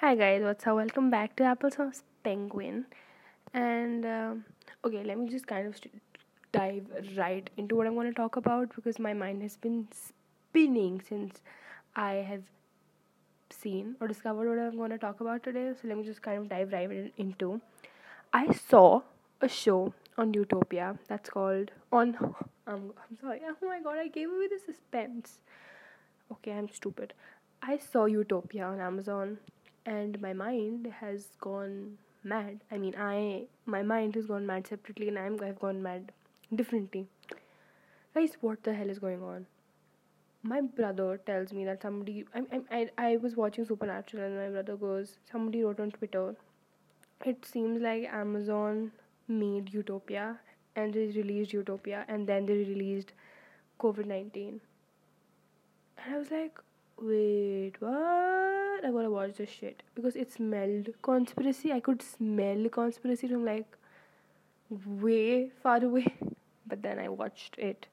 Hi guys, what's up? Welcome back to Applesauce Penguin. And um, okay, let me just kind of st- dive right into what I'm going to talk about because my mind has been spinning since I have seen or discovered what I'm going to talk about today. So let me just kind of dive right in- into. I saw a show on Utopia that's called on. I'm, I'm sorry. Oh my god, I gave away the suspense. Okay, I'm stupid. I saw Utopia on Amazon and my mind has gone mad. I mean, I my mind has gone mad separately, and I'm I've gone mad differently. Guys, what the hell is going on? My brother tells me that somebody I I I, I was watching Supernatural, and my brother goes, somebody wrote on Twitter. It seems like Amazon made Utopia and they released Utopia, and then they released COVID nineteen. And I was like, wait, what? I gotta watch this shit because it smelled conspiracy. I could smell conspiracy from like way far away, but then I watched it.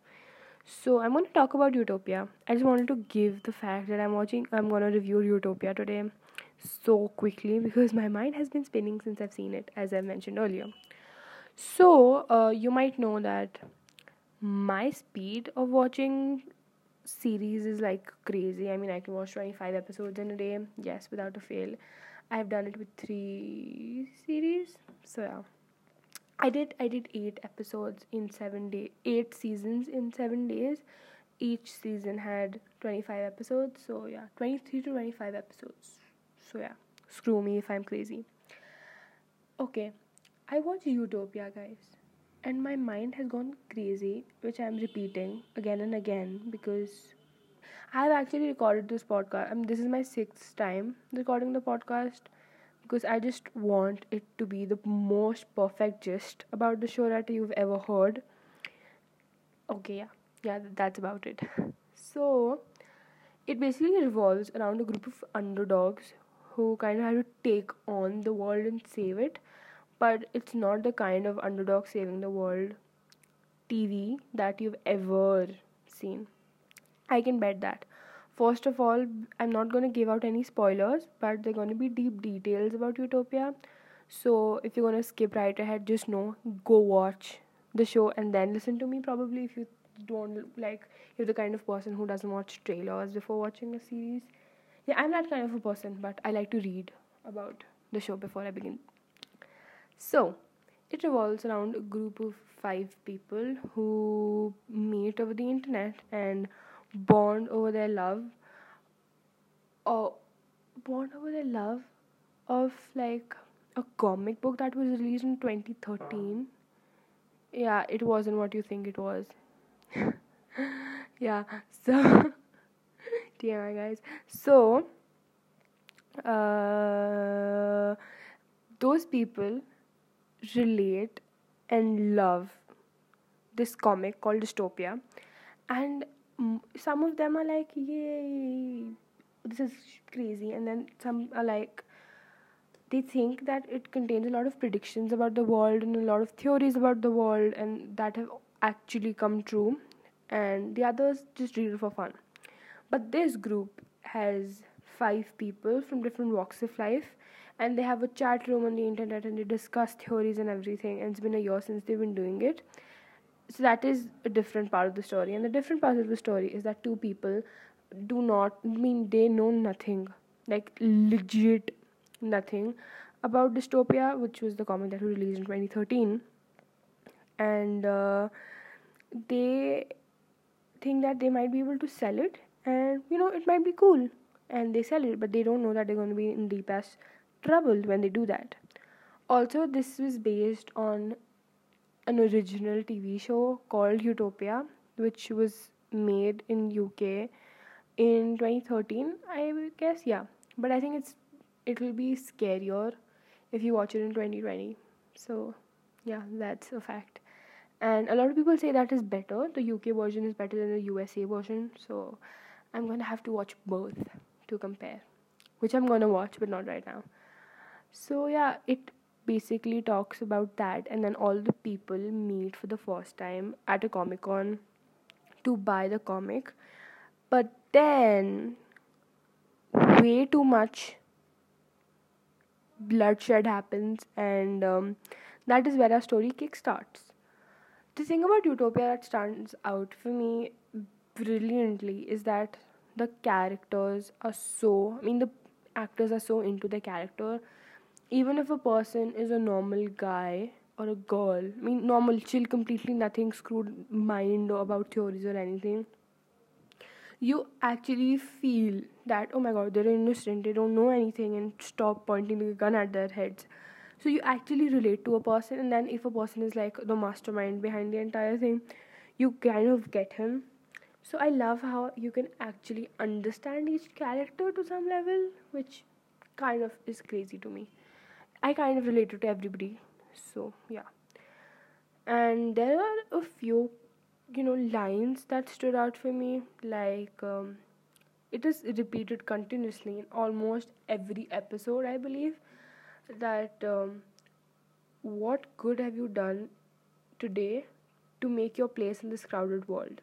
So I'm gonna talk about Utopia. I just wanted to give the fact that I'm watching. I'm gonna review Utopia today so quickly because my mind has been spinning since I've seen it, as I mentioned earlier. So uh, you might know that my speed of watching series is like crazy. I mean, I can watch 25 episodes in a day, yes, without a fail. I've done it with three series. So yeah. I did I did 8 episodes in 7 days. 8 seasons in 7 days. Each season had 25 episodes. So yeah, 23 to 25 episodes. So yeah, screw me if I'm crazy. Okay. I watched Utopia, guys and my mind has gone crazy which i'm repeating again and again because i've actually recorded this podcast. I mean, this is my sixth time recording the podcast because i just want it to be the most perfect gist about the show that you've ever heard. Okay yeah. Yeah that's about it. So it basically revolves around a group of underdogs who kind of have to take on the world and save it but it's not the kind of underdog saving the world TV that you've ever seen. I can bet that. First of all, I'm not going to give out any spoilers, but they're going to be deep details about Utopia. So if you're going to skip right ahead, just know go watch the show and then listen to me. Probably if you don't like, you're the kind of person who doesn't watch trailers before watching a series. Yeah, I'm that kind of a person, but I like to read about the show before I begin so, it revolves around a group of five people who meet over the internet and bond over their love or bond over their love of like a comic book that was released in 2013 yeah it wasn't what you think it was. Yeah so TMI guys. So uh, those people relate and love this comic called Dystopia, and some of them are like, "Yay, this is crazy," and then some are like, they think that it contains a lot of predictions about the world and a lot of theories about the world, and that have actually come true, and the others just read it for fun. But this group has five people from different walks of life and they have a chat room on the internet and they discuss theories and everything and it's been a year since they've been doing it. So that is a different part of the story. And the different part of the story is that two people do not I mean they know nothing like legit nothing about dystopia which was the comic that was released in 2013 and uh, they think that they might be able to sell it and you know it might be cool and they sell it but they don't know that they're going to be in deep ass trouble when they do that. Also, this was based on an original TV show called Utopia, which was made in UK in 2013. I guess yeah, but I think it's it will be scarier if you watch it in 2020. So yeah, that's a fact. And a lot of people say that is better. The UK version is better than the USA version. So I'm gonna have to watch both to compare, which I'm gonna watch, but not right now. So, yeah, it basically talks about that, and then all the people meet for the first time at a Comic Con to buy the comic. But then, way too much bloodshed happens and um, that is where our story kickstarts the thing about utopia that stands out for me brilliantly is that the characters are so i mean the actors are so into the character. Even if a person is a normal guy or a girl i mean normal chill completely nothing screwed mind about theories or anything you actually feel that oh my god they're innocent they don't know anything and stop pointing the gun at their heads. So you actually relate to a person and then if a person is like the mastermind behind the entire thing you kind of get him so i love how you can actually understand each character to some level which kind of is crazy to me. I kind of related to everybody. So yeah. And there are a few you know lines that stood out for me. Like um, it is repeated continuously in almost every episode i believe that um, what good have you done today to make your place in this crowded world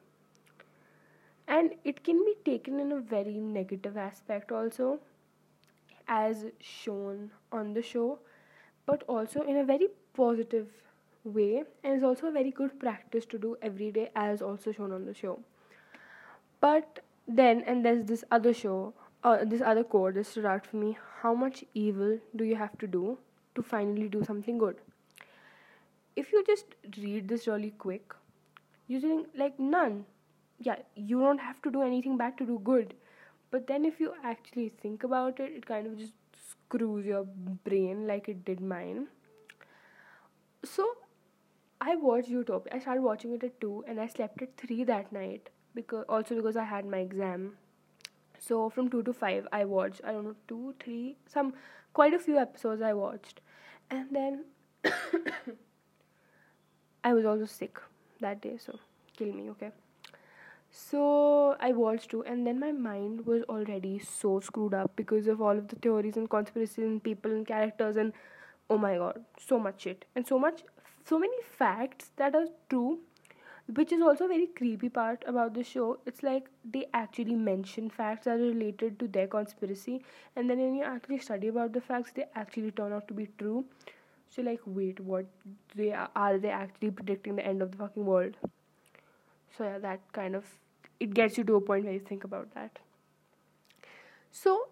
and it can be taken in a very negative aspect also as shown on the show but also in a very positive way. And is also a very good practice to do every day as also shown on the show. But then and there's this other show uh, this other quote that stood out for me. How much evil do you have to do to finally do something good? If you just read this really quick you like none yeah you don't have to do anything bad to do good. But then if you actually think about it it kind of just screws your brain like it did mine. So i watched utopia i started watching it at 2 and i slept at 3 that night because also because i had my exam. So from 2 to 5 i watched i don't know 2 3 some quite a few episodes i watched. And then i was also sick that day so kill me okay so i watched too and then my mind was already so screwed up because of all of the theories and conspiracies and people and characters and oh my god so much shit. And so much so many facts that are true which is also a very creepy part about the show. It's like they actually mention facts that are related to their conspiracy and then when you actually study about the facts they actually turn out to be true. So like wait what they are, are they actually predicting the end of the fucking world so yeah that kind of it gets you to a point where you think about that. So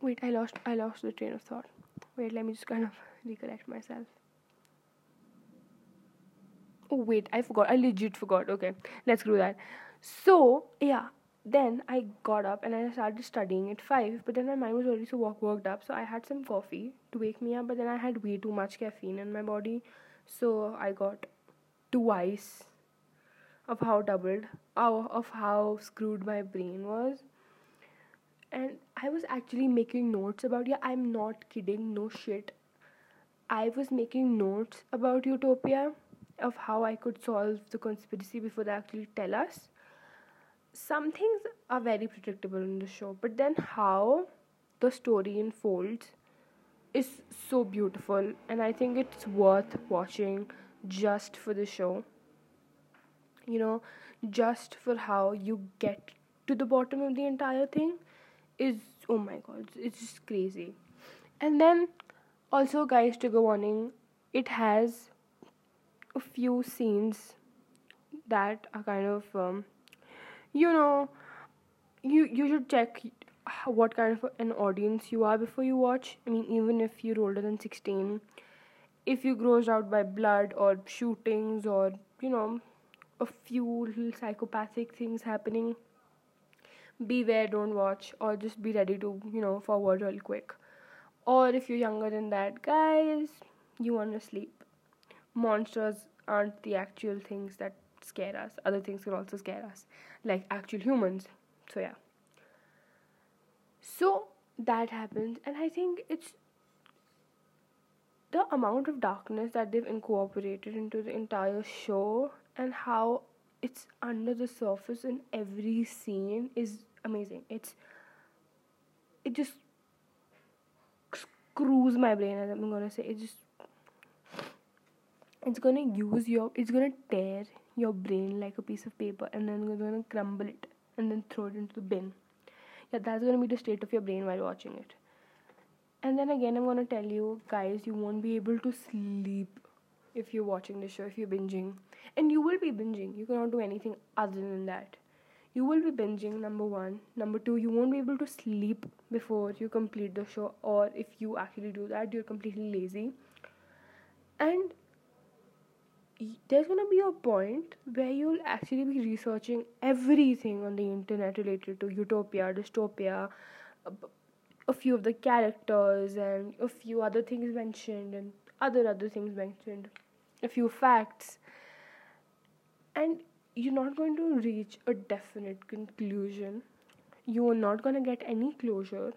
wait i lost i lost the train of thought. Wait let me just kind of recollect myself. Oh wait i forgot i legit forgot. Okay let's do that. So yeah then i got up and i started studying at 5 but then my mind was already so worked up. So i had some coffee to wake me up but then i had way too much caffeine in my body. So i got two twice of how doubled of how screwed my brain was and i was actually making notes about yeah i'm not kidding no shit i was making notes about utopia of how I could solve the conspiracy before they actually tell us. Some things are very predictable in the show, but then how the story unfolds is so beautiful, and I think it's worth watching just for the show. You know, just for how you get to the bottom of the entire thing is oh my god, it's just crazy. And then also, guys, trigger warning it has a few scenes that are kind of um, you know you you should check what kind of an audience you are before you watch i mean even if you're older than 16 if you're grossed out by blood or shootings or you know a few little psychopathic things happening beware don't watch or just be ready to you know forward real quick or if you're younger than that guys you want to sleep monsters aren't the actual things that scare us. Other things can also scare us, like actual humans. So, yeah. So, that happens, and I think it's the amount of darkness that they've incorporated into the entire show and how it's under the surface in every scene is amazing. It's it just screws my brain as I'm gonna say. It just it's gonna use your it's gonna tear your brain like a piece of paper and then it's gonna crumble it and then throw it into the bin yeah that's gonna be the state of your brain while watching it and then again i'm gonna tell you guys you won't be able to sleep if you're watching the show if you're binging. And you will be binging. You cannot do anything other than that. You will be binging number one. Number two you won't be able to sleep before you complete the show or if you actually do that you're completely lazy. And there's gonna be a point where you'll actually be researching everything on the internet related to utopia dystopia a few of the characters and a few other things mentioned and other other things mentioned. A few facts. And you're not going to reach a definite conclusion. You are not going to get any closure.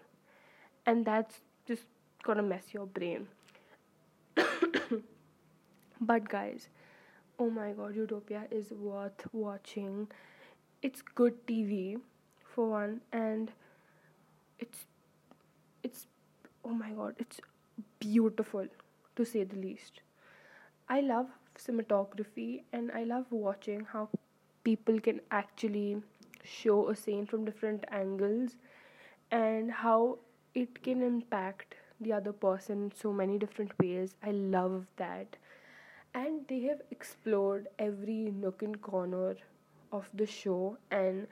And that's just going to mess your brain. But guys oh my god utopia is worth watching. It's good tv for one and it's it's oh my god it's beautiful to say the least. I love cinematography and i love watching how people can actually show a scene from different angles and how it can impact the other person in so many different ways. I love that. And they have explored every nook and corner of the show and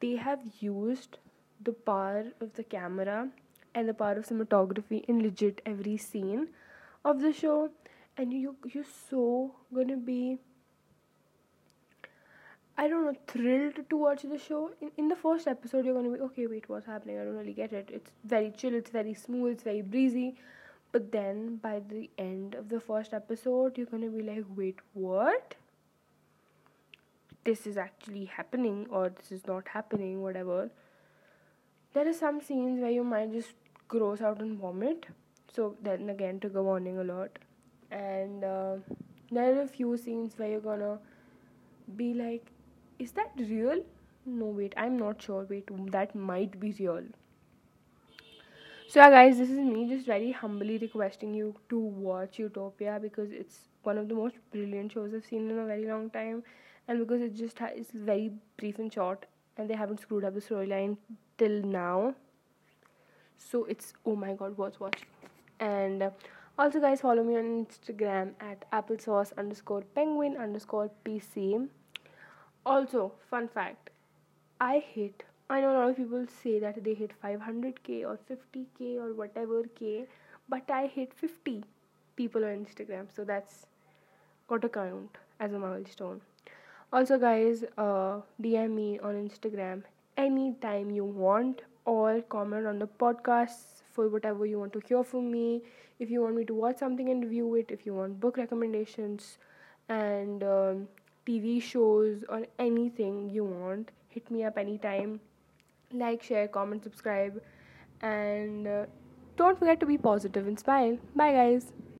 they have used the power of the camera and the power of cinematography in legit every scene of the show and you you're so gonna be I don't know, thrilled to watch the show. In, in the first episode, you're gonna be okay. Wait, what's happening? I don't really get it. It's very chill. It's very smooth. It's very breezy. But then by the end of the first episode, you're gonna be like, wait, what? This is actually happening, or this is not happening, whatever. There are some scenes where your mind just grows out and vomit. So then again, trigger warning alert. And uh, there are a few scenes where you're gonna be like, is that real? No, wait, I'm not sure. Wait, that might be real so yeah guys this is me just very humbly requesting you to watch utopia because it's one of the most brilliant shows i've seen in a very long time and because it just ha- it's very brief and short and they haven't screwed up the storyline till now so it's oh my god watch watch and uh, also guys follow me on instagram at applesauce underscore penguin underscore pc also fun fact i hit I know a lot of people say that they hit 500k or 50k or whatever k, but I hit 50 people on Instagram, so that's got to count as a milestone. Also, guys, uh, DM me on Instagram anytime you want or comment on the podcast for whatever you want to hear from me. If you want me to watch something and review it, if you want book recommendations and um, TV shows or anything you want, hit me up anytime. Like share comment subscribe and uh, don't forget to be positive and smile. Bye guys